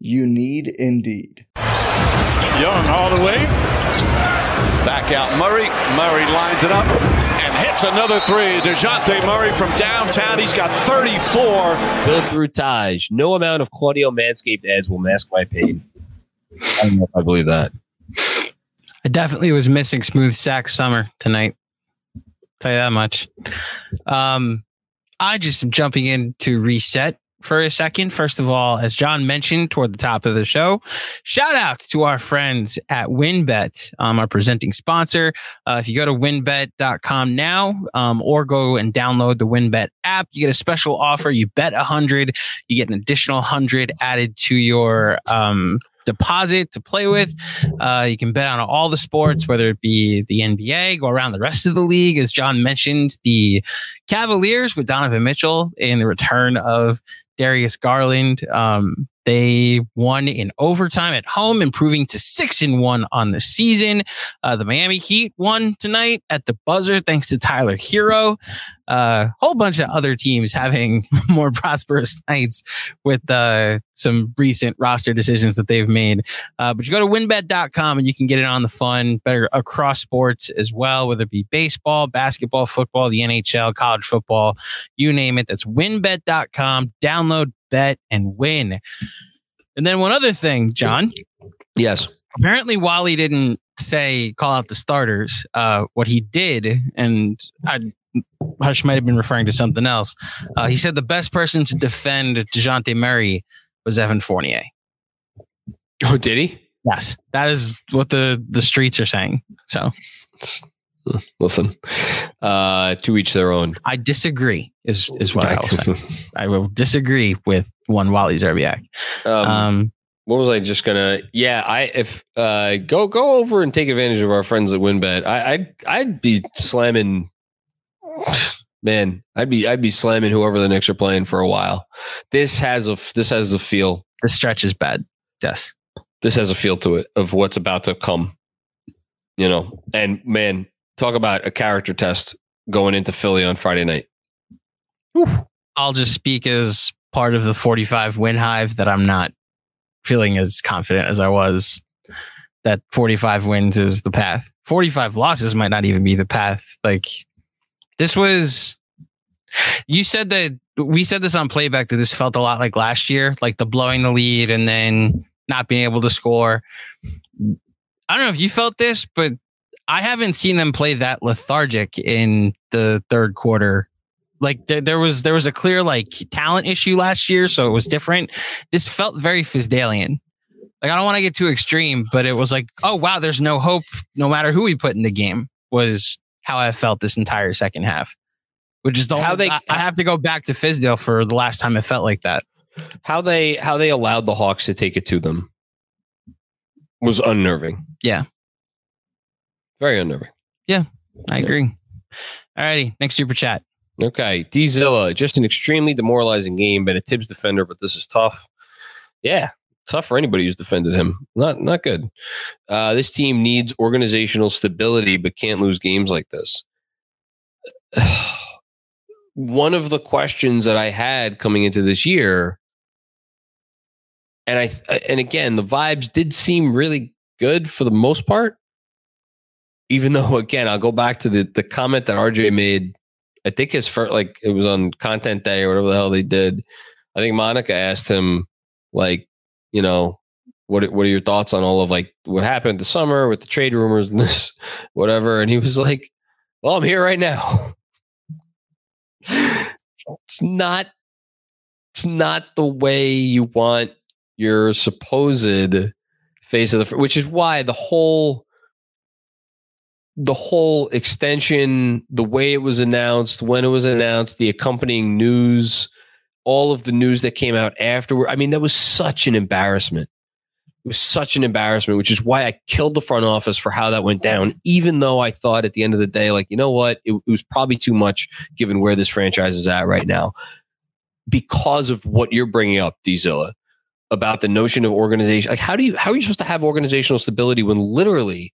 You need Indeed. Young all the way. Back out Murray. Murray lines it up and hits another three. DeJounte Murray from downtown. He's got 34. Build through Taj. No amount of Claudio Manscaped ads will mask my pain. I don't know if I believe that. I definitely was missing smooth sack summer tonight. Tell you that much. Um, I just am jumping in to reset for a second. First of all, as John mentioned toward the top of the show, shout out to our friends at WynnBET, um, our presenting sponsor. Uh, if you go to wynnbet.com now um, or go and download the WynnBET app, you get a special offer. You bet 100, you get an additional 100 added to your um, deposit to play with. Uh, you can bet on all the sports, whether it be the NBA, go around the rest of the league. As John mentioned, the Cavaliers with Donovan Mitchell in the return of Darius Garland. Um, they won in overtime at home, improving to six and one on the season. Uh, the Miami Heat won tonight at the buzzer, thanks to Tyler Herro. A uh, whole bunch of other teams having more prosperous nights with uh, some recent roster decisions that they've made. Uh, but you go to wynnbet.com and you can get it on the fun, better across sports as well, whether it be baseball, basketball, football, the NHL, college football, you name it. That's wynnbet.com. Download bet and win. And then one other thing, John. Yes. Apparently, Wally didn't say call out the starters. Uh, what he did, and I, Hush might have been referring to something else. Uh, he said the best person to defend Dejounte Murray was Evan Fournier. Oh, did he? Yes, that is what the the streets are saying. So, listen, uh, to each their own. I disagree. Is is what I will say. I will disagree with one Wally Szczerbiak. Um, um, what was I just gonna? Yeah, I if uh go go over and take advantage of our friends at WynnBET. I I'd, I'd be slamming. Man, I'd be I'd be slamming whoever the Knicks are playing for a while. This has a this has a feel. The stretch is bad. Yes, this has a feel to it of what's about to come. You know, and man, talk about a character test going into Philly on Friday night. I'll just speak as part of the 45 win hive that I'm not feeling as confident as I was that 45 wins is the path. 45 losses might not even be the path. Like this was you said that we said this on playback that this felt a lot like last year, like the blowing the lead and then not being able to score. I don't know if you felt this, but I haven't seen them play that lethargic in the third quarter like there, there was there was a clear like talent issue last year, so it was different. This felt very Fizdalian. Like I don't want to get too extreme, but it was like, oh wow, there's no hope, no matter who we put in the game. Was how I felt this entire second half, which is the how only, they. I, I have to go back to Fizdale for the last time it felt like that. How they how they allowed the Hawks to take it to them was unnerving. Yeah, very unnerving. Yeah, I yeah. agree. All righty, next super chat. Okay, D Zilla, just an extremely demoralizing game. Been a Thibs defender, but this is tough. Yeah, tough for anybody who's defended him. Not not good. Uh, this team needs organizational stability, but can't lose games like this. One of the questions that I had coming into this year, and I and again, the vibes did seem really good for the most part. Even though, again, I'll go back to the the comment that RJ made. I think his first, like, it was on content day or whatever the hell they did. I think Monica asked him, like, you know, what what are your thoughts on all of like what happened this summer with the trade rumors and this whatever? And he was like well i'm here right now. It's not it's not the way you want your supposed face of the which is why the whole the whole extension the way it was announced when it was announced the accompanying news all of the news that came out afterward i mean that was such an embarrassment it was such an embarrassment, which is why I killed the front office for how that went down, even though I thought at the end of the day, like, you know what? It, it was probably too much given where this franchise is at right now. Because of what you're bringing up, Dzilla, about the notion of organization. Like, how do you, how are you supposed to have organizational stability when literally,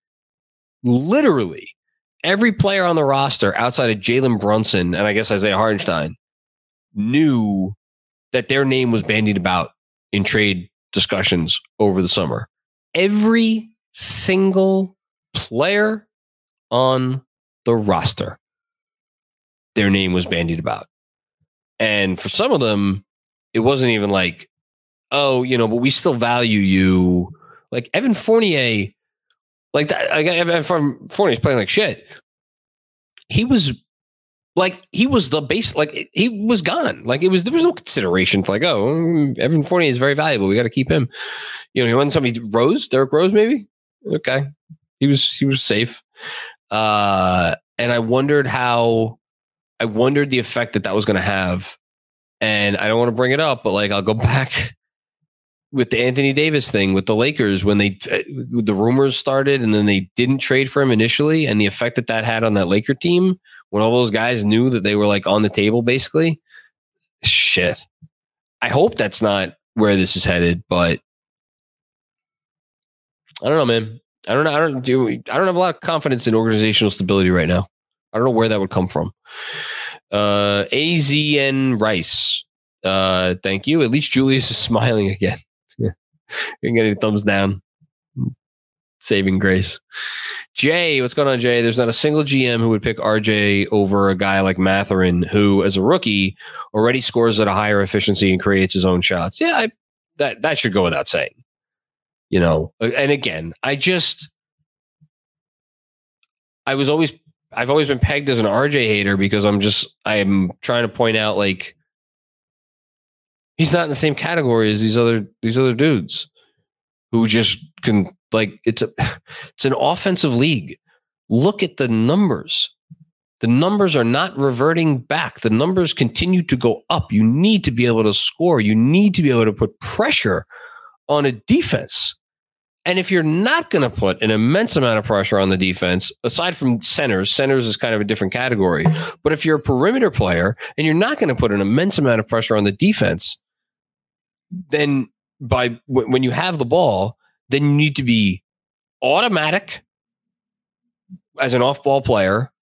literally every player on the roster outside of Jalen Brunson and I guess Isaiah Hartenstein knew that their name was bandied about in trade discussions over the summer. Every single player on the roster, their name was bandied about. And for some of them, it wasn't even like, oh, you know, but we still value you. Like Evan Fournier, like that, like Evan Fournier's playing like shit. He was like he was the base like he was gone. Like it was there was no consideration to like oh evan fournier is very valuable. We got to keep him. You know he won somebody rose derrick rose maybe? Okay. He was he was safe. Uh and i wondered how i wondered the effect that that was going to have. And i don't want to bring it up but like i'll go back with the Anthony Davis thing with the Lakers when they uh, the rumors started and then they didn't trade for him initially and the effect that that had on that Laker team when all those guys knew that they were like on the table basically. Shit. I hope that's not where this is headed but I don't know man. I don't know I don't do I don't have a lot of confidence in organizational stability right now. I don't know where that would come from. Uh AZN Rice. Uh thank you. At least Julius is smiling again you're getting thumbs down. Saving grace. Jay, what's going on, Jay? There's not a single GM who would pick RJ over a guy like Mathurin, who, as a rookie, already scores at a higher efficiency and creates his own shots. Yeah, I, that that should go without saying. You know, and again, I just, I was always, I've always been pegged as an RJ hater because I'm just, I'm trying to point out like he's not in the same category as these other these other dudes who just can like it's a it's an offensive league. Look at the numbers. The numbers are not reverting back. The numbers continue to go up. You need to be able to score. You need to be able to put pressure on a defense. And if you're not going to put an immense amount of pressure on the defense, aside from centers, centers is kind of a different category. But if you're a perimeter player and you're not going to put an immense amount of pressure on the defense, then by when you have the ball, then you need to be automatic as an off-ball player,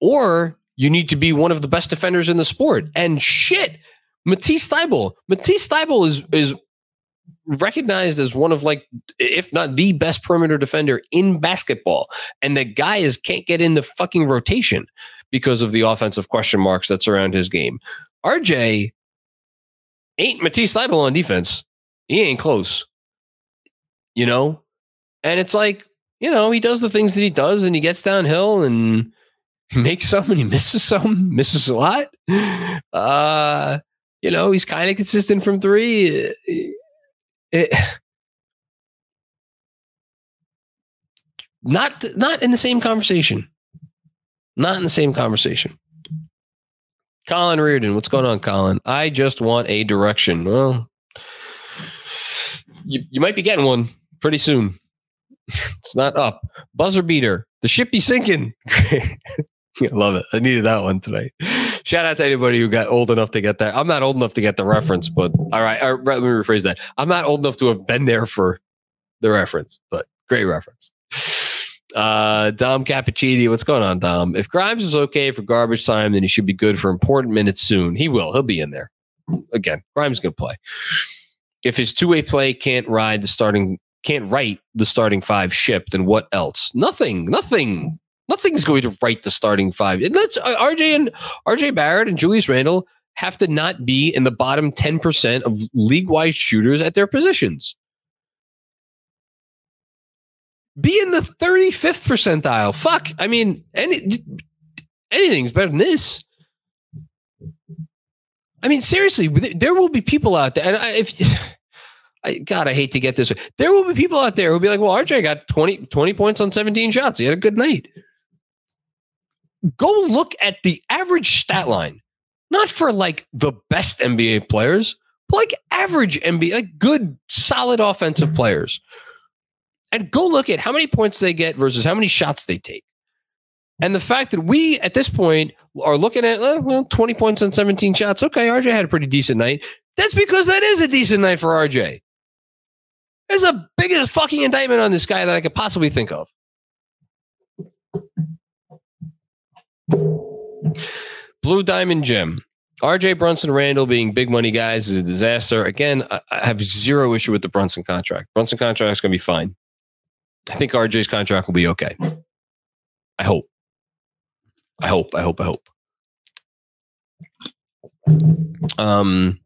or you need to be one of the best defenders in the sport. And shit, Matisse Thybulle, Matisse Thybulle is is recognized as one of like, if not the best perimeter defender in basketball, and the guy is can't get in the fucking rotation because of the offensive question marks that surround his game. RJ ain't Matisse Thybulle on defense. He ain't close. You know? And it's like, you know, he does the things that he does and he gets downhill and makes some and he misses some, misses a lot. Uh, you know, he's kind of consistent from three. It, it, not not in the same conversation. Not in the same conversation. Colin Reardon, what's going on, Colin? I just want a direction. Well, you, you might be getting one pretty soon. it's not up. Buzzer beater. The ship be sinking. I love it. I needed that one tonight. Shout out to anybody who got old enough to get that. I'm not old enough to get the reference, but all right. All right let me rephrase that. I'm not old enough to have been there for the reference, but great reference. Uh, Dom Cappuccini, what's going on, Dom? If Grimes is okay for garbage time, then he should be good for important minutes soon. He will. He'll be in there. Again, Grimes going to play. If his two way play can't ride the starting, can't write the starting five ship, then what else? Nothing. Nothing. Nothing's going to write the starting five. And let's uh, RJ and RJ Barrett and Julius Randle have to not be in the bottom 10% of league wide shooters at their positions. Be in the 35th percentile. Fuck. I mean, any anything's better than this. I mean, seriously, there will be people out there, and I, if I, God, I hate to get this. There will be people out there who'll be like, well, RJ got 20, 20 points on 17 shots. He had a good night. Go look at the average stat line, not for like the best NBA players, but like average NBA, like good, solid offensive players. And go look at how many points they get versus how many shots they take. And the fact that we at this point are looking at, uh, well, 20 points on 17 shots. Okay, RJ had a pretty decent night. That's because that is a decent night for RJ. It's the biggest fucking indictment on this guy that I could possibly think of. Blue Diamond Jim. RJ Brunson Randle being big money guys is a disaster. Again, I have zero issue with the Brunson contract. Brunson contract is going to be fine. I think RJ's contract will be okay. I hope. I hope. I hope. I hope. Um,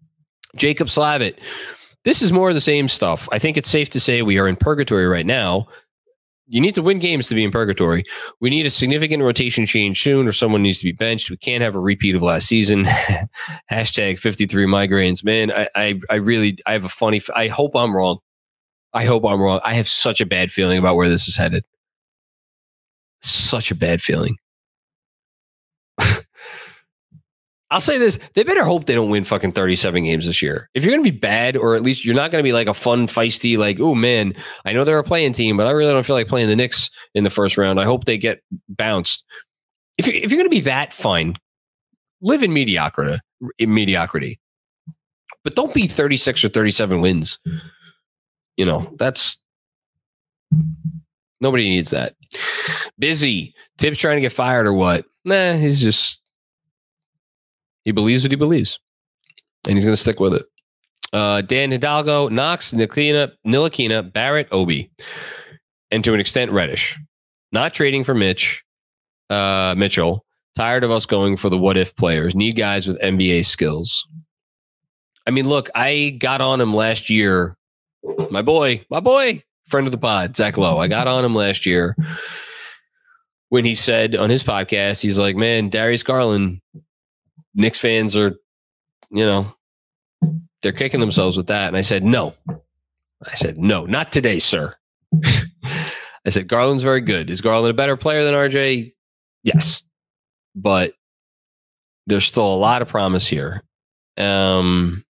Jacob Slavitt. This is more of the same stuff. I think it's safe to say we are in purgatory right now. You need to win games to be in purgatory. We need a significant rotation change soon, or someone needs to be benched. We can't have a repeat of last season. Hashtag 53 migraines. Man, I, I, I really, I have a funny, I hope I'm wrong. I hope I'm wrong. I have such a bad feeling about where this is headed. Such a bad feeling. I'll say this: they better hope they don't win fucking thirty-seven games this year. If you're going to be bad, or at least you're not going to be like a fun, feisty, like, oh man, I know they're a playing team, but I really don't feel like playing the Knicks in the first round. I hope they get bounced. If you're, if you're going to be that, fine, live in mediocrity, in mediocrity, but don't be thirty-six or thirty-seven wins. You know that's nobody needs that. Busy. Tip's trying to get fired or what? Nah, he's just he believes what he believes, and he's to stick with it. Uh, Dan Hidalgo, Knox, Ntilikina, Ntilikina, Barrett, Obi, and to an extent Reddish. Not trading for Mitch, uh, Mitchell. Tired of us going for the what if players. Need guys with NBA skills. I mean, look, I got on him last year. My boy, my boy, friend of the pod, Zach Lowe. I got on him last year when he said on his podcast, he's like, man, Darius Garland Knicks fans are, you know, they're kicking themselves with that. And I said, no. I said, no, not today, sir. I said, Garland's very good. Is Garland a better player than RJ? Yes. But there's still a lot of promise here. Um,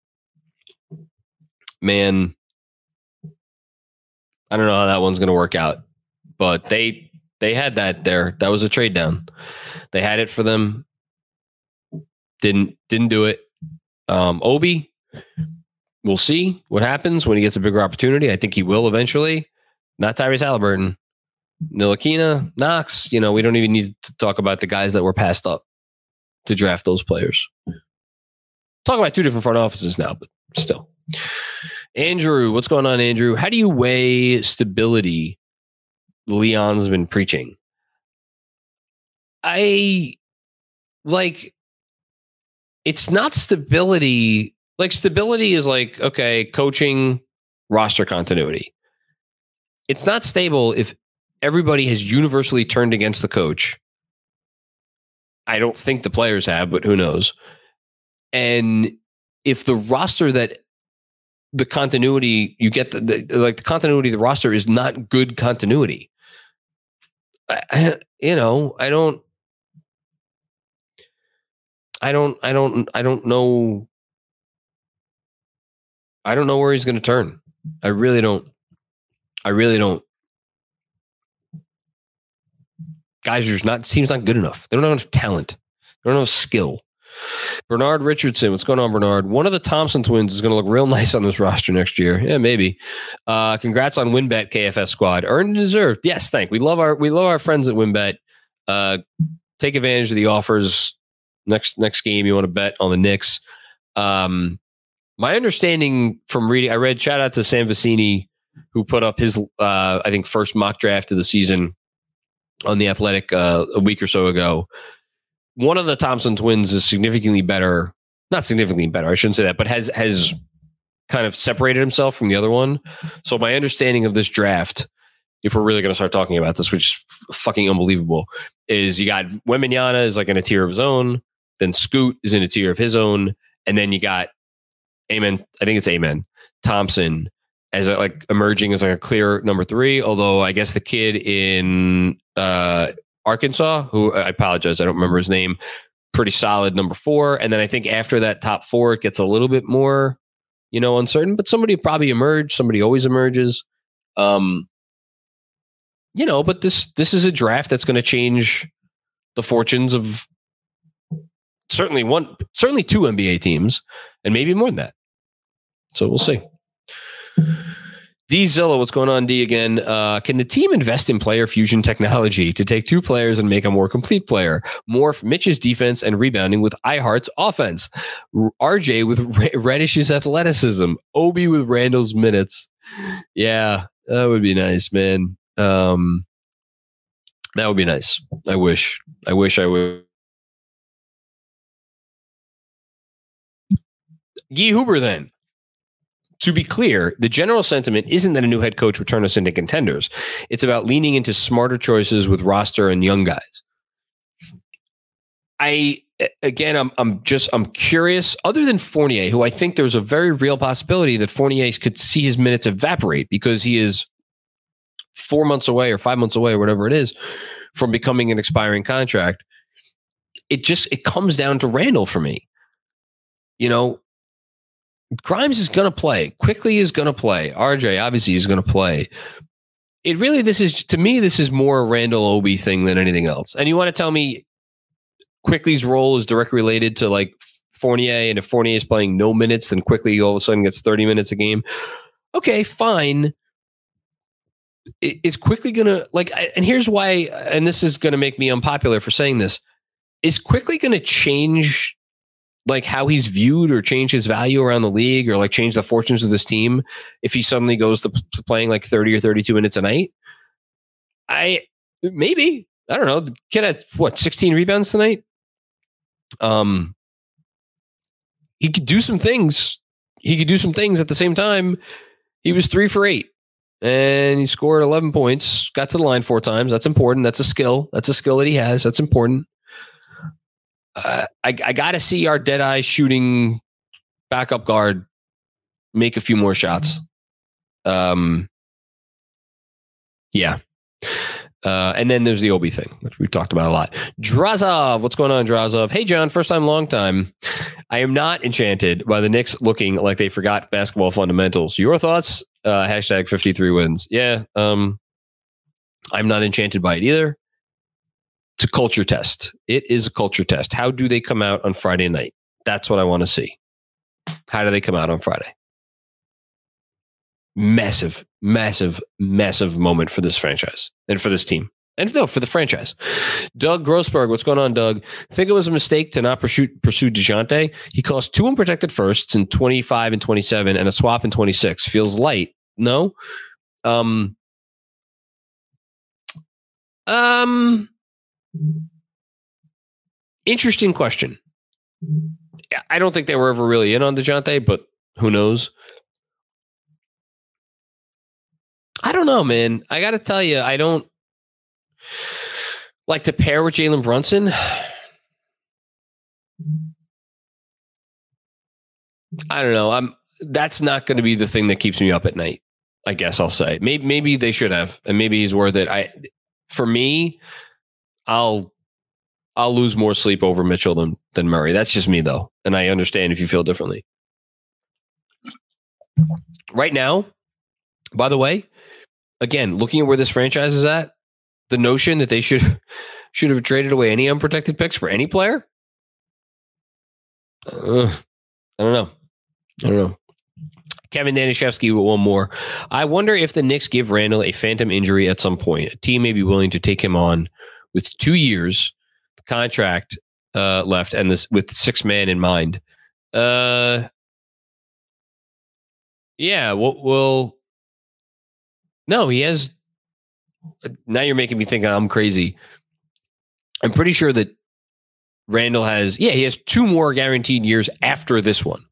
man, I don't know how that one's going to work out, but they they had that there. That was a trade down. They had it for them. Didn't didn't do it. Um, Obi, we'll see what happens when he gets a bigger opportunity. I think he will eventually. Not Tyrese Halliburton. Ntilikina, Knox, you know, we don't even need to talk about the guys that were passed up to draft those players. Talk about two different front offices now, but still. Andrew, what's going on, Andrew? How do you weigh stability Leon's been preaching? I like it's not stability. Like stability is like, okay, coaching roster continuity. It's not stable if everybody has universally turned against the coach. I don't think the players have, but who knows? And if the roster that the continuity you get the, the like the continuity of the roster is not good continuity. I, you know, I don't I don't I don't I don't know I don't know where he's going to turn. I really don't. I really don't. Just not seems not good enough. They don't have enough talent. They don't have skill. Bernard Richardson, what's going on, Bernard? One of the Thompson twins is going to look real nice on this roster next year. Yeah, maybe. Uh, congrats on WynnBET KFS squad, earned and deserved. Yes, thank. We love our we love our friends at WynnBET. Uh, take advantage of the offers next next game you want to bet on the Knicks. Um, my understanding from reading, I read shout out to Sam Vecenie who put up his uh, I think first mock draft of the season on the Athletic uh, a week or so ago. One of the Thompson twins is significantly better, not significantly better. I shouldn't say that, but has has kind of separated himself from the other one. So my understanding of this draft if we're really going to start talking about this, which is fucking unbelievable, is you got Wembanyama is like in a tier of his own, then Scoot is in a tier of his own, and then you got Amen. I think it's Amen Thompson as a, like emerging as like a clear number three. Although I guess the kid in uh, Arkansas, who I apologize, I don't remember his name, pretty solid number four. And then I think after that top four, it gets a little bit more, you know, uncertain. But somebody probably emerge. Somebody always emerges. Um, you know, but this this is a draft that's going to change the fortunes of certainly one, certainly two NBA teams, and maybe more than that. So we'll see. D Zilla, what's going on, D again? Uh, can the team invest in player fusion technology to take two players and make a more complete player? Morph Mitch's defense and rebounding with iHeart's offense. RJ with Reddish's athleticism. Obi with Randle's minutes. Yeah, that would be nice, man. Um, that would be nice. I wish. I wish I would. Guy Huber, then. To be clear, the general sentiment isn't that a new head coach would turn us into contenders. It's about leaning into smarter choices with roster and young guys. I again, I'm I'm just I'm curious. Other than Fournier, who I think there's a very real possibility that Fournier could see his minutes evaporate because he is four months away or five months away or whatever it is from becoming an expiring contract. It just it comes down to Randle for me. You know, Grimes is going to play. Quickley is going to play. RJ obviously is going to play. It really, this is to me, this is more a Randle Obi thing than anything else. And you want to tell me Quickley's role is directly related to like Fournier, and if Fournier is playing no minutes, then Quickley all of a sudden gets 30 minutes a game. Okay, fine. Is Quickley going to like, and here's why, and this is going to make me unpopular for saying this. Is Quickley going to change like how he's viewed or change his value around the league or like change the fortunes of this team if he suddenly goes to playing like 30 or 32 minutes a night? I maybe, I don't know. Kid had what, 16 rebounds tonight? Um he could do some things. He could do some things at the same time. He was 3 for 8 and he scored 11 points, got to the line four times. That's important. That's a skill. That's a skill that he has. That's important uh, I, I got to see our dead eye shooting backup guard make a few more shots. Um, yeah. Uh, and then there's the Obi thing, which we've talked about a lot. Drazov, what's going on, Drazov? Hey, John, first time, long time. I am not enchanted by the Knicks looking like they forgot basketball fundamentals. Your thoughts? Uh, hashtag 53 wins. Yeah. Um, I'm not enchanted by it either it's a culture test. It is a culture test. How do they come out on Friday night? That's what I want to see. How do they come out on Friday? Massive, massive, massive moment for this franchise and for this team. And no, for the franchise. Doug Grossberg, what's going on, Doug? Think it was a mistake to not pursue, pursue DeJounte. He cost two unprotected firsts in 25 and 27 and a swap in 26. Feels light. No? Um, um, Interesting question. I don't think they were ever really in on DeJounte, but who knows? I don't know, man. I got to tell you, I don't like to pair with Jalen Brunson. I don't know. I'm that's not going to be the thing that keeps me up at night. I guess I'll say. Maybe maybe they should have, and maybe he's worth it. I for me, I'll I'll lose more sleep over Mitchell than than Murray. That's just me though, and I understand if you feel differently. Right now, by the way, again, looking at where this franchise is at, the notion that they should should have traded away any unprotected picks for any player. Uh, I don't know. I don't know. Kevin Danishevsky with one more. I wonder if the Knicks give Randle a phantom injury at some point. A team may be willing to take him on with two years contract uh, left and this with six man in mind. Uh, yeah, well, well, no, he has. Now you're making me think I'm crazy. I'm pretty sure that Randle has, yeah, he has two more guaranteed years after this one.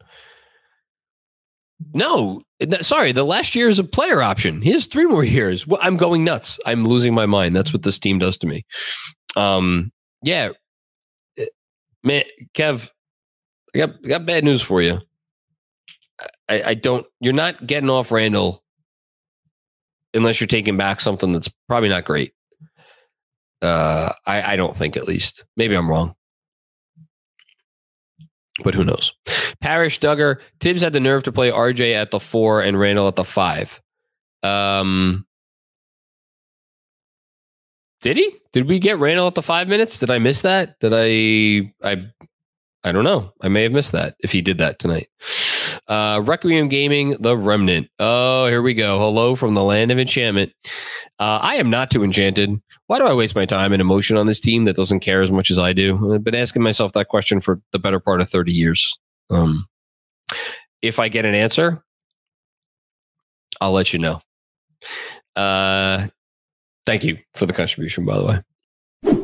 No, sorry, the last year is a player option. He has three more years. Well, I'm going nuts. I'm losing my mind. That's what this team does to me. Um, yeah, eh, man, Kev, I got I got bad news for you. I, I don't. You're not getting off Randle unless you're taking back something that's probably not great. Uh, I, I don't think at least. Maybe I'm wrong. But who knows? Parrish Duggar, Thibs had the nerve to play RJ at the four and Randle at the five. Um, did he? Did we get Randle at the five minutes? Did I miss that? Did I? I I don't know. I may have missed that if he did that tonight. Uh, Requiem Gaming, The Remnant. Oh, here we go. Hello from the land of enchantment. Uh, I am not too enchanted. Why do I waste my time and emotion on this team that doesn't care as much as I do? I've been asking myself that question for the better part of 30 years. Um, if I get an answer, I'll let you know. Uh, thank you for the contribution, by the way.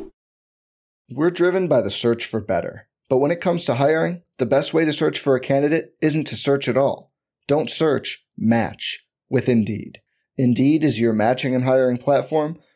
We're driven by the search for better. But when it comes to hiring, the best way to search for a candidate isn't to search at all. Don't search, match with Indeed. Indeed is your matching and hiring platform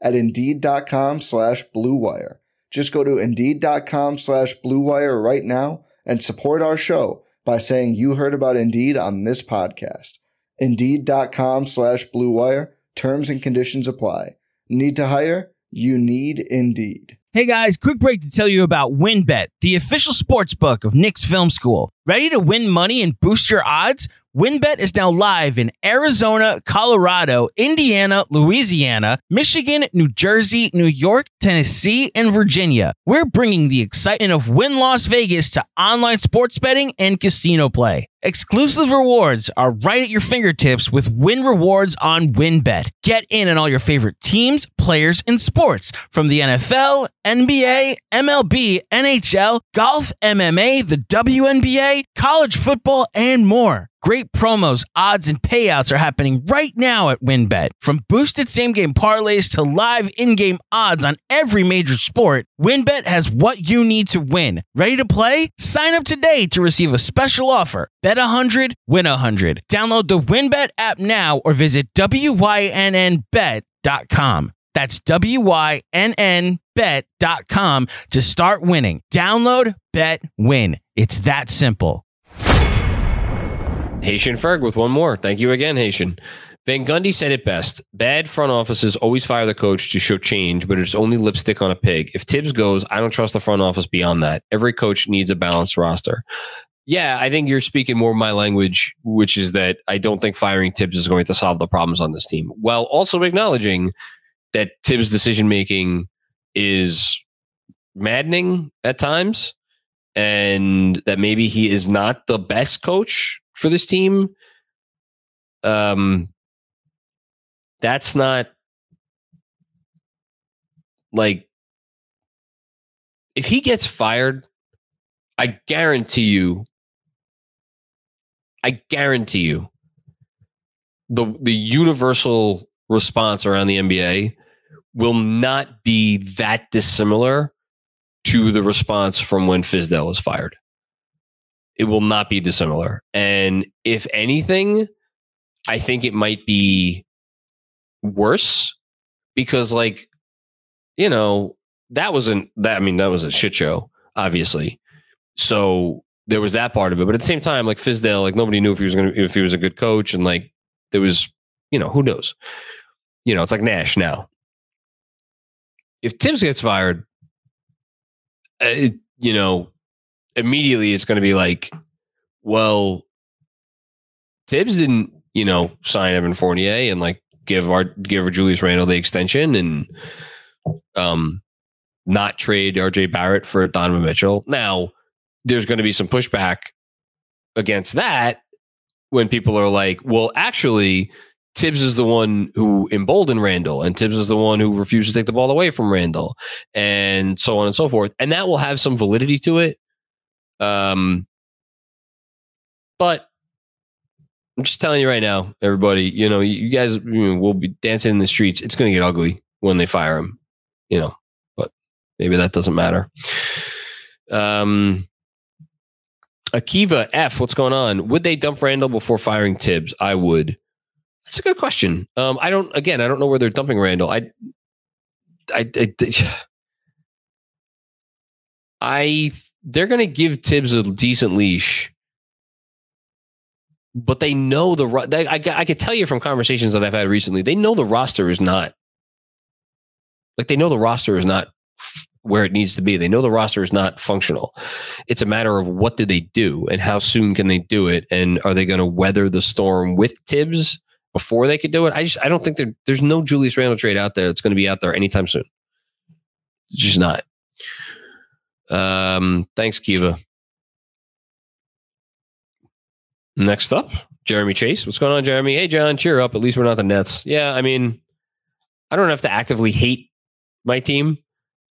at Indeed.com slash BlueWire. Just go to Indeed.com slash BlueWire right now and support our show by saying you heard about Indeed on this podcast. Indeed.com slash BlueWire. Terms and conditions apply. Need to hire? You need Indeed. Hey guys, quick break to tell you about WynnBET, the official sports book of Knicks Film School. Ready to win money and boost your odds? WynnBET is now live in Arizona, Colorado, Indiana, Louisiana, Michigan, New Jersey, New York, Tennessee, and Virginia. We're bringing the excitement of Wynn Las Vegas to online sports betting and casino play. Exclusive rewards are right at your fingertips with Wynn Rewards on WynnBET. Get in on all your favorite teams, players, and sports from the NFL, NBA, MLB, NHL, golf, MMA, the WNBA, college football, and more. Great promos, odds, and payouts are happening right now at WynnBET. From boosted same game parlays to live in game odds on every major sport, WynnBET has what you need to win. Ready to play? Sign up today to receive a special offer. Bet 100, win 100. Download the WynnBET app now or visit WYNNBet.com. That's WYNNBet.com to start winning. Download, bet, win. It's that simple. Haitian Ferg with one more. Thank you again, Haitian. Van Gundy said it best. Bad front offices always fire the coach to show change, but it's only lipstick on a pig. If Thibs goes, I don't trust the front office beyond that. Every coach needs a balanced roster. Yeah, I think you're speaking more my language, which is that I don't think firing Thibs is going to solve the problems on this team. While also acknowledging that Thibs' decision making is maddening at times and that maybe he is not the best coach for this team. Um, that's not like if he gets fired, I guarantee you, I guarantee you, the the universal response around the NBA will not be that dissimilar to the response from when Fizdale was fired it will not be dissimilar. And if anything, I think it might be worse because, like, you know, that wasn't that. I mean, that was a shit show, obviously. So there was that part of it, but at the same time, like Fizdale, like nobody knew if he was going to if he was a good coach, and like there was, you know, who knows? You know, it's like Nash now. If Thibs gets fired, uh, you know, immediately it's going to be like, well, Thibs didn't, you know, sign Evan Fournier and like give our give Julius Randle the extension and um not trade RJ Barrett for Donovan Mitchell. Now, there's going to be some pushback against that when people are like, well, actually, Thibs is the one who emboldened Randle, and Thibs is the one who refused to take the ball away from Randle, and so on and so forth. And that will have some validity to it. Um, but I'm just telling you right now, everybody, you know, you guys you know, will be dancing in the streets. It's going to get ugly when they fire him, you know, but maybe that doesn't matter. Um, Akiva F, what's going on? Would they dump Randle before firing Thibs? I would. That's a good question. Um, I don't. Again, I don't know where they're dumping Randle. I, I, I, I they're going to give Thibs a decent leash, but they know the. They, I, I could tell you from conversations that I've had recently, they know the roster is not. Like they know the roster is not where it needs to be. They know the roster is not functional. It's a matter of what do they do and how soon can they do it, and are they going to weather the storm with Thibs before they could do it? I just I don't think there, there's no Julius Randle trade out there that's going to be out there anytime soon. It's just not. Um, thanks, Kiva. Next up, Jeremy Chase. What's going on, Jeremy? Hey, John, cheer up. At least we're not the Nets. Yeah, I mean, I don't have to actively hate my team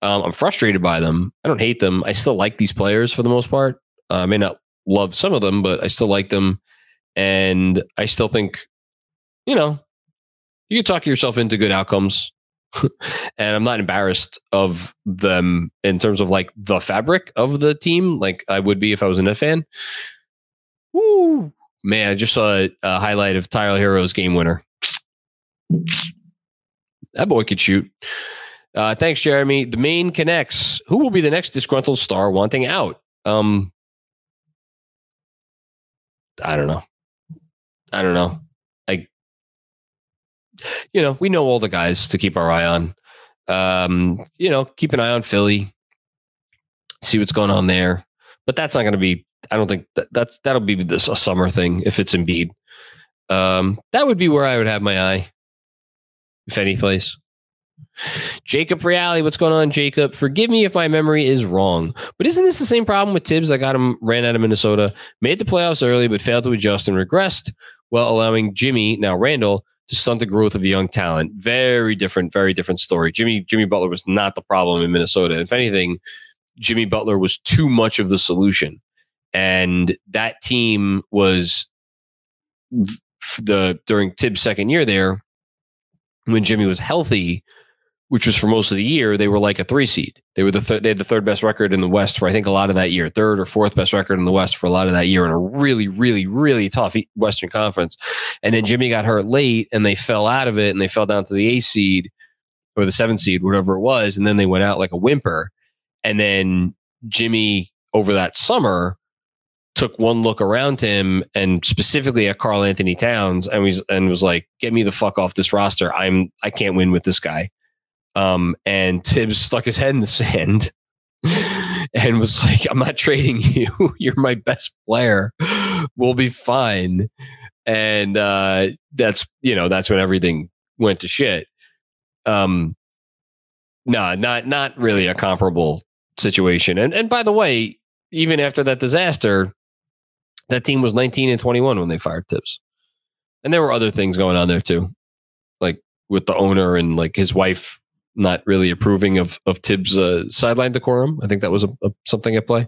um, I'm frustrated by them. I don't hate them. I still like these players for the most part. Uh, I may not love some of them, but I still like them. And I still think, you know, you can talk yourself into good outcomes. and I'm not embarrassed of them in terms of like the fabric of the team, like I would be if I was a net fan. Woo! Man, I just saw a, a highlight of Tyler Herro's game winner. That boy could shoot. Uh, thanks, Jeremy. The main connects. Who will be the next disgruntled star wanting out? Um, I don't know. I don't know. You know, we know all the guys to keep our eye on. Um, you know, keep an eye on Philly, see what's going on there. But that's not going to be. I don't think that, that's that'll be this a summer thing if it's Embiid. Um, that would be where I would have my eye, if any place. Jacob Reale, what's going on, Jacob? Forgive me if my memory is wrong, but isn't this the same problem with Thibs? I got him ran out of Minnesota, made the playoffs early, but failed to adjust and regressed while allowing Jimmy, now Randle, to stunt the growth of the young talent. Very different, very different story. Jimmy Jimmy Butler was not the problem in Minnesota. If anything, Jimmy Butler was too much of the solution, and that team was the during Thibs' second year there when Jimmy was healthy which was for most of the year, they were like a three seed. They were the th- they had the third best record in the West for I think a lot of that year, third or fourth best record in the West for a lot of that year, in a really, really, really tough Western Conference. And then Jimmy got hurt late, and they fell out of it, and they fell down to the A seed or the seventh seed, whatever it was, and then they went out like a whimper. And then Jimmy over that summer took one look around him and specifically at Karl-Anthony Towns and was and was like, "Get me the fuck off this roster. I'm I can't win with this guy." Um, and Thibs stuck his head in the sand and was like, I'm not trading you. You're my best player. We'll be fine. And uh, that's, you know, that's when everything went to shit. Um, no, not not really a comparable situation. And and by the way, even after that disaster, that team was 19 and 21 when they fired Thibs. And there were other things going on there too. Like with the owner and like his wife not really approving of of Thibs' uh, sideline decorum. I think that was a, a, something at play.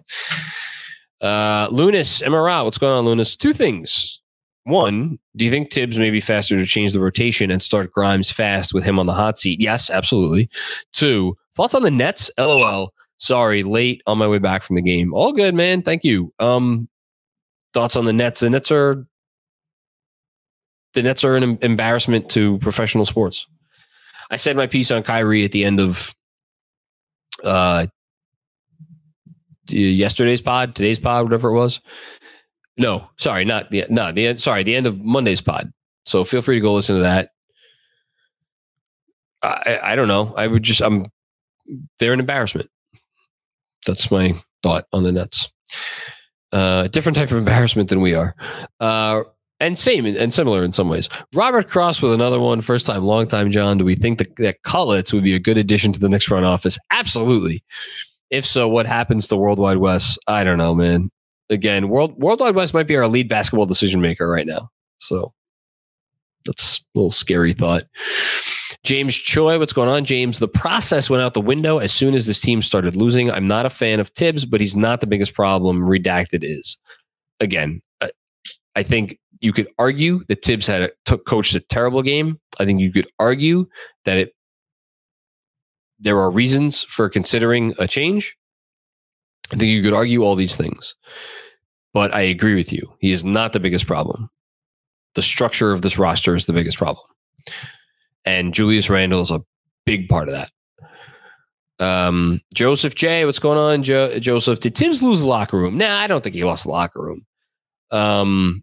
Uh, Lunas, MRI, what's going on, Lunas? Two things. One, do you think Thibs may be faster to change the rotation and start Grimes fast with him on the hot seat? Yes, absolutely. Two, thoughts on the Nets? LOL. Sorry, late on my way back from the game. All good, man. Thank you. Um, thoughts on the Nets? The Nets are the Nets are an embarrassment to professional sports. I said my piece on Kyrie at the end of uh yesterday's pod, today's pod, whatever it was. No, sorry, not the no the end. Sorry, the end of Monday's pod. So feel free to go listen to that. I I don't know. I would just I'm they're an embarrassment. That's my thought on the Nets. Uh, different type of embarrassment than we are. Uh, and same and similar in some ways. Robert Cross with another one, first time, long time, John. Do we think that, that would be a good addition to the next front office? Absolutely. If so, what happens to Worldwide Wes? I don't know, man. again, World Worldwide Wes might be our lead basketball decision maker right now. So that's a little scary thought. James Choi, what's going on? James, the process went out the window as soon as this team started losing. I'm not a fan of Thibs, but he's not the biggest problem. Redacted is. Again, I think you could argue that Thibs had a, took coached a terrible game. I think you could argue that it there are reasons for considering a change. I think you could argue all these things. But I agree with you. He is not the biggest problem. The structure of this roster is the biggest problem. And Julius Randle is a big part of that. Um, Joseph J, what's going on, jo- Joseph? Did Thibs lose the locker room? Nah, I don't think he lost the locker room. Um,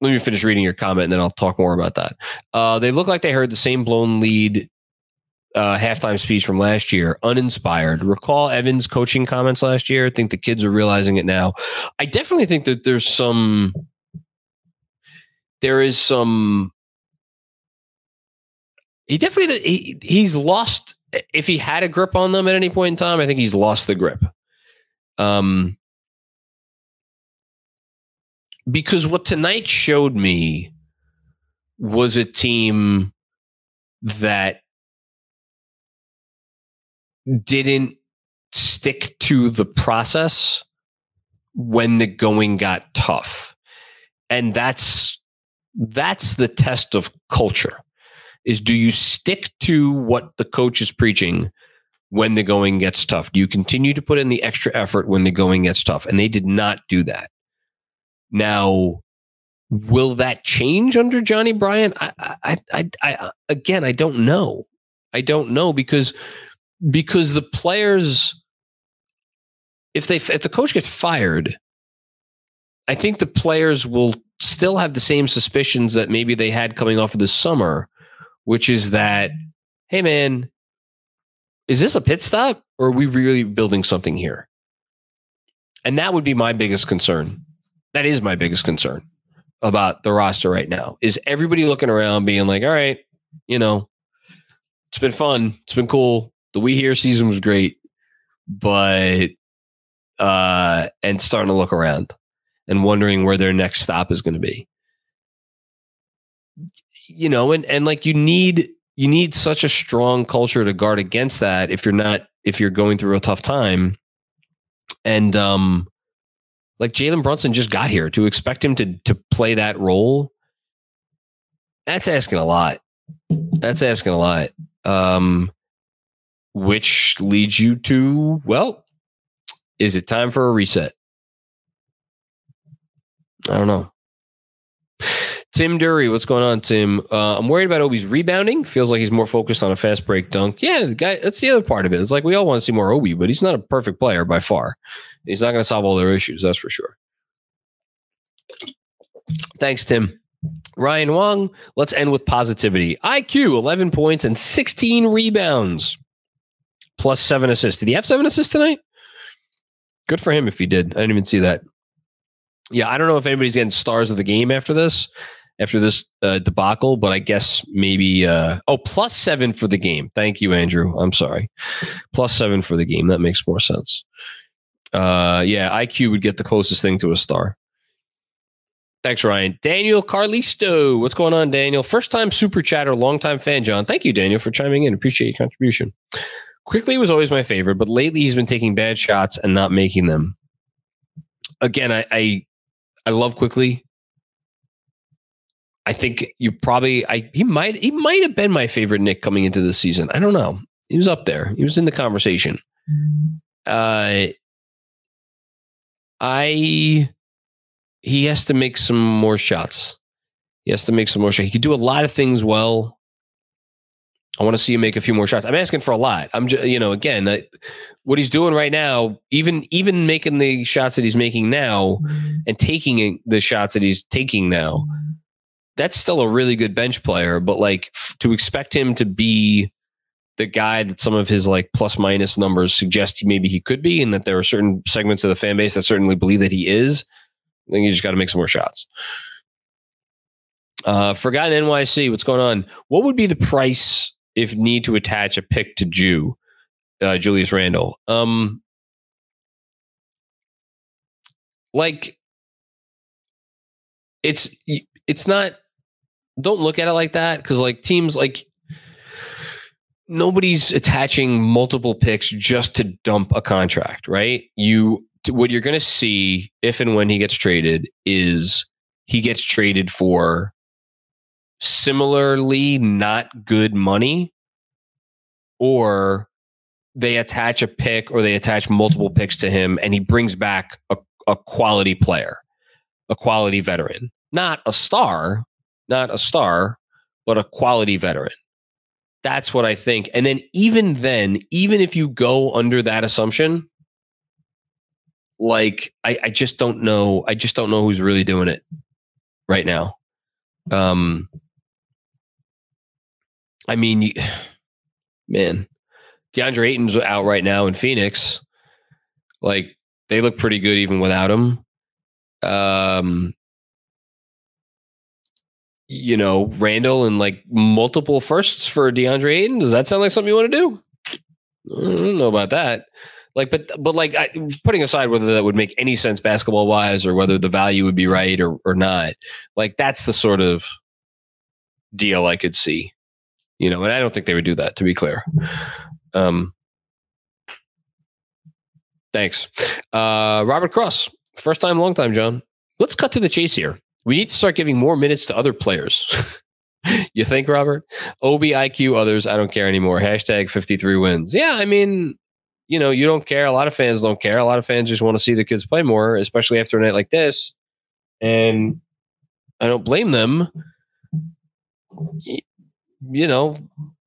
let me finish reading your comment and then I'll talk more about that. Uh, they look like they heard the same blown lead uh, halftime speech from last year, uninspired. Recall Evans' coaching comments last year. I think the kids are realizing it now. I definitely think that there's some, there is some. He definitely he, he's lost. If he had a grip on them at any point in time, I think he's lost the grip. Um, because what tonight showed me was a team that didn't stick to the process when the going got tough. And that's that's the test of culture. Is do you stick to what the coach is preaching when the going gets tough? Do you continue to put in the extra effort when the going gets tough? And they did not do that. Now, will that change under Johnny Bryant? I, I, I, I, again, I don't know. I don't know because because the players, if they if the coach gets fired, I think the players will still have the same suspicions that maybe they had coming off of the summer, which is that, hey man, is this a pit stop or are we really building something here? And that would be my biggest concern. That is my biggest concern about the roster right now. Is everybody looking around being like, all right, you know, it's been fun. It's been cool the We Here season was great, but uh, and starting to look around and wondering where their next stop is going to be. You know, and and like you need you need such a strong culture to guard against that if you're not if you're going through a tough time. And um like Jalen Brunson just got here to expect him to to play that role. That's asking a lot. That's asking a lot. Um which leads you to, well, is it time for a reset? I don't know. Tim Dury, what's going on, Tim? Uh, I'm worried about Obi's rebounding. Feels like he's more focused on a fast break dunk. Yeah, the guy. That's the other part of it. It's like we all want to see more Obi, but he's not a perfect player by far. He's not going to solve all their issues. That's for sure. Thanks, Tim. Ryan Wong. Let's end with positivity. IQ, 11 points and 16 rebounds plus seven assists. Did he have seven assists tonight? Good for him if he did. I didn't even see that. Yeah, I don't know if anybody's getting stars of the game after this, after this uh, debacle, but I guess maybe. Uh, oh, plus seven for the game. Thank you, Andrew. I'm sorry. Plus seven for the game. That makes more sense. Uh, yeah, IQ would get the closest thing to a star. Thanks, Ryan. Daniel Carlisto. What's going on, Daniel? First time super chatter, long time fan, John. Thank you, Daniel, for chiming in. Appreciate your contribution. Quickley was always my favorite, but lately he's been taking bad shots and not making them. Again, I I, I love Quickley. I think you probably I he might he might have been my favorite Knick coming into the season. I don't know. He was up there. He was in the conversation. Uh I he has to make some more shots. He has to make some more shots. He could do a lot of things well. I want to see him make a few more shots. I'm asking for a lot. I'm just, you know, again, I, what he's doing right now, even even making the shots that he's making now mm-hmm. and taking the shots that he's taking now, mm-hmm. that's still a really good bench player. But like f- to expect him to be the guy that some of his like plus minus numbers suggest maybe he could be, and that there are certain segments of the fan base that certainly believe that he is, I think you just got to make some more shots. Uh, Forgotten NYC, what's going on? What would be the price if need to attach a pick to Jew, uh, Julius Randle? Um, like it's it's not don't look at it like that because like teams like nobody's attaching multiple picks just to dump a contract right you what you're going to see if and when he gets traded is he gets traded for similarly not good money or they attach a pick or they attach multiple picks to him and he brings back a, a quality player, a quality veteran, not a star, not a star, but a quality veteran. That's what I think. And then even then, even if you go under that assumption, like I, I just don't know. I just don't know who's really doing it right now. Um, I mean, man, DeAndre Ayton's out right now in Phoenix. Like they look pretty good even without him. Um, you know, Randle and like multiple firsts for DeAndre Ayton. Does that sound like something you want to do? I don't know about that. Like, but but like, I, putting aside whether that would make any sense basketball wise or whether the value would be right or or not, like that's the sort of deal I could see. You know, and I don't think they would do that. To be clear. Um, thanks, uh, Robert Cross. First time, long time, John. Let's cut to the chase here. We need to start giving more minutes to other players. you think, Robert? OB, IQ, others. I don't care anymore. Hashtag 53 wins. Yeah, I mean, you know, you don't care. A lot of fans don't care. A lot of fans just want to see the kids play more, especially after a night like this. And I don't blame them. You know,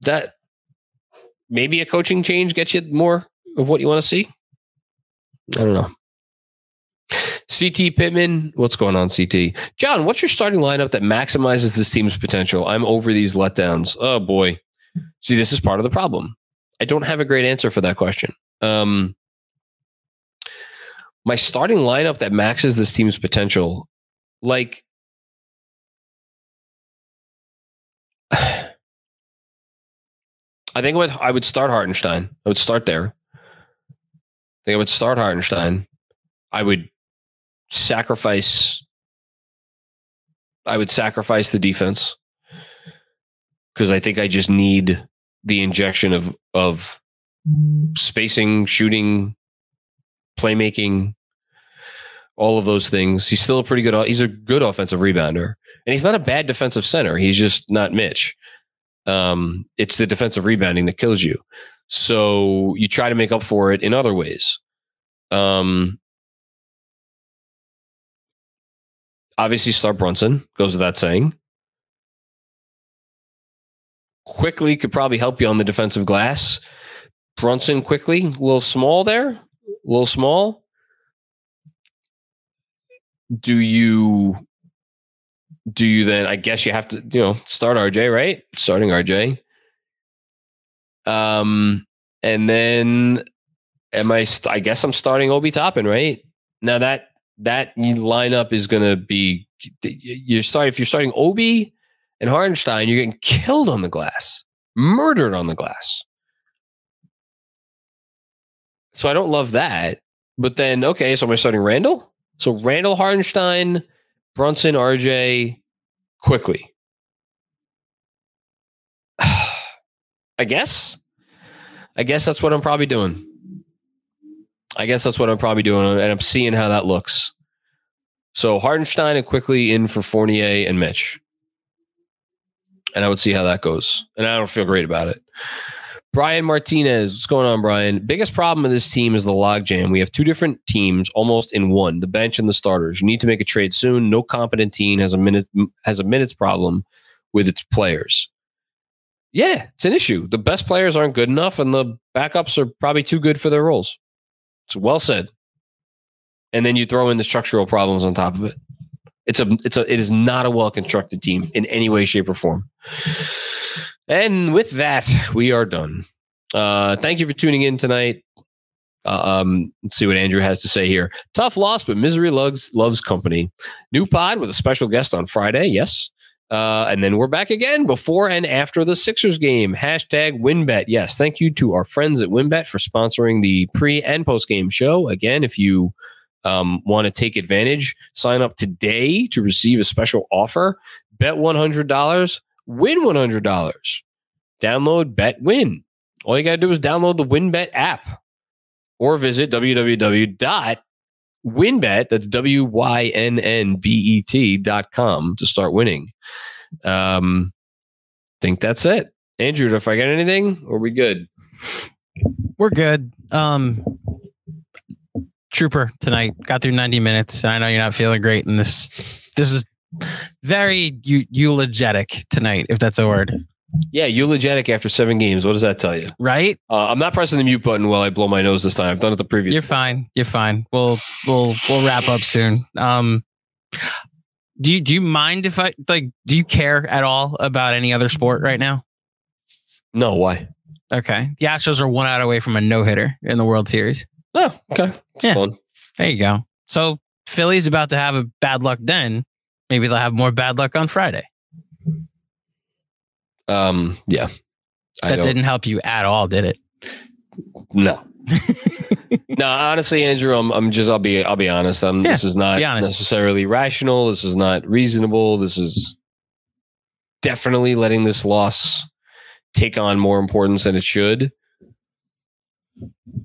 that maybe a coaching change gets you more of what you want to see. I don't know. CT Pittman, what's going on, CT? John, what's your starting lineup that maximizes this team's potential? I'm over these letdowns. Oh boy. See, this is part of the problem. I don't have a great answer for that question. Um, my starting lineup that maxes this team's potential, like, I think I would, I would start Hartenstein. I would start there. I think I would start Hartenstein. I would sacrifice. I would sacrifice the defense because I think I just need the injection of of spacing, shooting, playmaking, all of those things. He's still a pretty good. He's a good offensive rebounder, and he's not a bad defensive center. He's just not Mitch. Um, it's the defensive rebounding that kills you. So you try to make up for it in other ways. Um, obviously, start Brunson goes without saying. Quickley could probably help you on the defensive glass. Brunson Quickley, a little small there, a little small. Do you do you then I guess you have to, you know, start RJ, right? Starting RJ. Um and then am I st- I guess I'm starting Obi Toppin, right? Now that that lineup is going to be you're starting if you're starting Obi and Hartenstein, you're getting killed on the glass, murdered on the glass. So I don't love that. But then, okay, so am I starting Randle? So Randle Hartenstein, Brunson, RJ, Quickley. I guess. I guess that's what I'm probably doing. I guess that's what I'm probably doing, and I'm seeing how that looks. So Hartenstein and Quickley in for Fournier and Mitch, and I would see how that goes. And I don't feel great about it. Brian Martinez, what's going on, Brian? Biggest problem of this team is the logjam. We have two different teams almost in one: the bench and the starters. You need to make a trade soon. No competent team has a minute has a minutes problem with its players. Yeah, it's an issue. The best players aren't good enough, and the backups are probably too good for their roles. It's well said. And then you throw in the structural problems on top of it. It's a it's a it is not a well constructed team in any way, shape, or form. And with that, we are done. Uh, thank you for tuning in tonight. Uh, um, let's see what Andrew has to say here. Tough loss, but misery loves loves company. New pod with a special guest on Friday. Yes. Uh, and then we're back again before and after the Sixers game. Hashtag WynnBET. Yes. Thank you to our friends at WynnBET for sponsoring the pre and post game show. Again, if you um, want to take advantage, sign up today to receive a special offer. Bet $100, win $100. Download Bet Win. All you got to do is download the WynnBET app or visit www.wynnbet, that's W Y N N B E T dot com to start winning. Um, think that's it. Andrew, if I got anything, are we good? We're good. Um, Trooper tonight got through 90 minutes. I know you're not feeling great, and this this is very eu- eulogetic tonight, if that's a word, Yeah, eulogetic after seven games. What does that tell you? right? Uh, I'm not pressing the mute button while I blow my nose this time. I've done it the previous. You're fine. You're fine. We'll we'll we'll wrap up soon. Um, do you do you mind if I like? Do you care at all about any other sport right now? no, why? Okay, the Astros are one out away from a no hitter in the World Series. Oh, okay. It's Yeah. fun. There you go. So Philly's about to have a bad luck then. Maybe they'll have more bad luck on Friday. Um, yeah. That didn't help you at all, did it? No. no, honestly, Andrew, I'm, I'm just I'll be I'll be honest. I'm, Yeah, this is not necessarily rational. This is not reasonable. This is definitely letting this loss take on more importance than it should.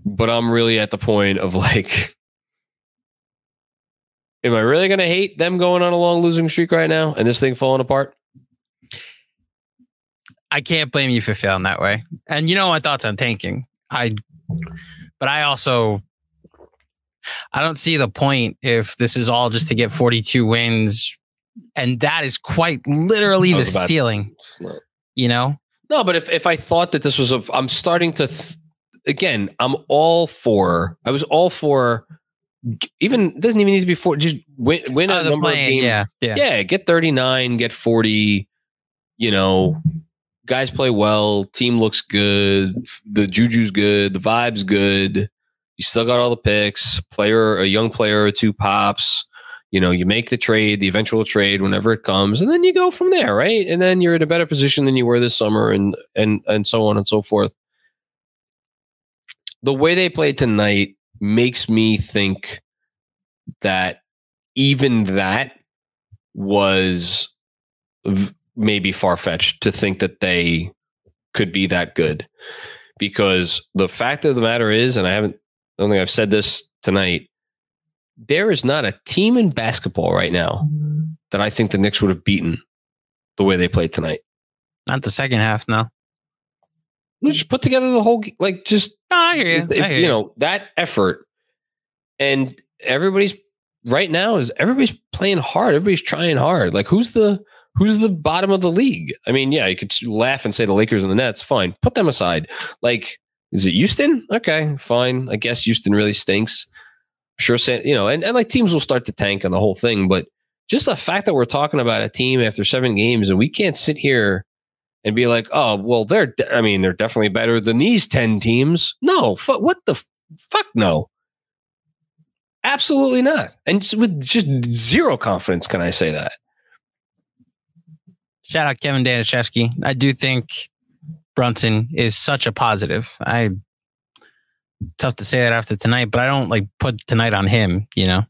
But I'm really at the point of like, am I really going to hate them going on a long losing streak right now and this thing falling apart? I can't blame you for feeling that way. And you know my thoughts on tanking. I, but I also, I don't see the point if this is all just to get 42 wins, and that is quite literally the about- ceiling. Not- You know, No, but if, if I thought that this was a, I'm starting to, th- again, I'm all for, I was all for, even, doesn't even need to be for, just win, win a number playing, of games. yeah, yeah, Yeah, get 39, get 40, you know, guys play well, team looks good, the juju's good, the vibe's good. You still got all the picks, player, a young player or two pops. You know, you make the trade, the eventual trade whenever it comes, and then you go from there, right? And then you're in a better position than you were this summer and and and so on and so forth. The way they played tonight makes me think that even that was maybe far fetched to think that they could be that good. Because the fact of the matter is, and I haven't, I don't think I've said this tonight, there is not a team in basketball right now mm-hmm. that I think the Knicks would have beaten the way they played tonight. not the second half. No, Just put together the whole, like, just no I hear you. if- if, I hear you know that effort and everybody's right now is everybody's playing hard everybody's trying hard like who's the who's the bottom of the league i mean yeah you could laugh and say the lakers and the nets fine put them aside like is it houston okay fine i guess houston really stinks sure you know and, and like teams will start to tank on the whole thing but just the fact that we're talking about a team after seven games and we can't sit here and be like, oh, well, they're, de- I mean, they're definitely better than these 10 teams. No, what the f- fuck? No. Absolutely not. And with just zero confidence, can I say that? Shout out Kevin Danishevsky. I do think Brunson is such a positive. I tough to say that after tonight, but I don't like put tonight on him. You know,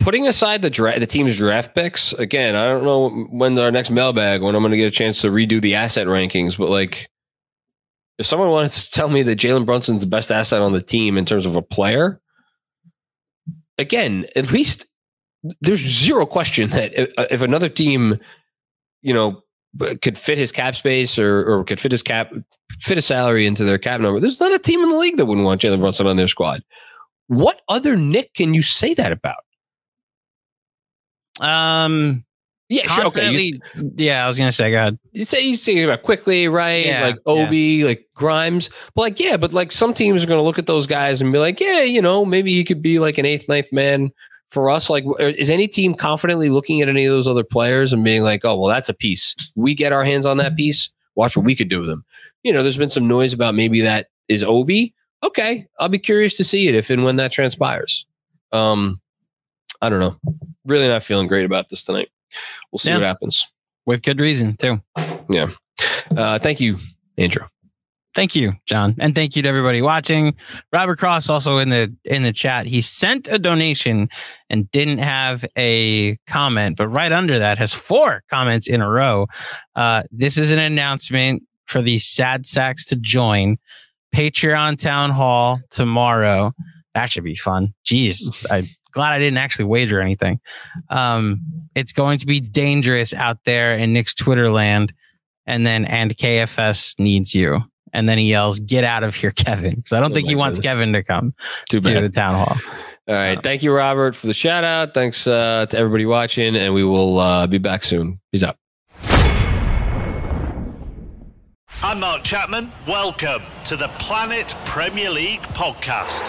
Putting aside the dra- the team's draft picks, again, I don't know when our next mailbag, when I'm going to get a chance to redo the asset rankings, but like, if someone wanted to tell me that Jalen Brunson's the best asset on the team in terms of a player, again, at least there's zero question that if, if another team, you know, could fit his cap space or or could fit his cap fit a salary into their cap number, there's not a team in the league that wouldn't want Jalen Brunson on their squad. What other Knick can you say that about? um, Yeah, sure. Okay, you, yeah, I was gonna say, go ahead. you say you say about Quickley, right? Yeah, like Obi, like Grimes, but like yeah, but like some teams are going to look at those guys and be like, yeah, you know, maybe he could be like an eighth, ninth man for us. Like, is any team confidently looking at any of those other players and being like, oh, well, that's a piece. We get our hands on that piece. Watch what we could do with them. You know, there's been some noise about maybe that is Obi. Okay, I'll be curious to see it if and when that transpires. Um, I don't know. Really not feeling great about this tonight. We'll see Yeah. what happens. With good reason too. Yeah. Uh, thank you, Andrew. Thank you, John, and thank you to everybody watching. Robert Cross also in the in the chat. He sent a donation and didn't have a comment, but right under that has four comments in a row. Uh, this is an announcement for the Sad Sacks to join Patreon Town Hall tomorrow. That should be fun. Jeez, I'm glad I didn't actually wager anything. Um, it's going to be dangerous out there in Knicks Twitter land. And then, and KFS needs you. And then he yells, "Get out of here, Kevin!" Because I don't Oh think he my wants goodness. Kevin to come Too to bad. the town hall. All right. Thank you, Robert, for the shout out. Thanks uh, to everybody watching, and we will uh, be back soon. Peace out. I'm Mark Chapman. Welcome to the Planet Premier League podcast.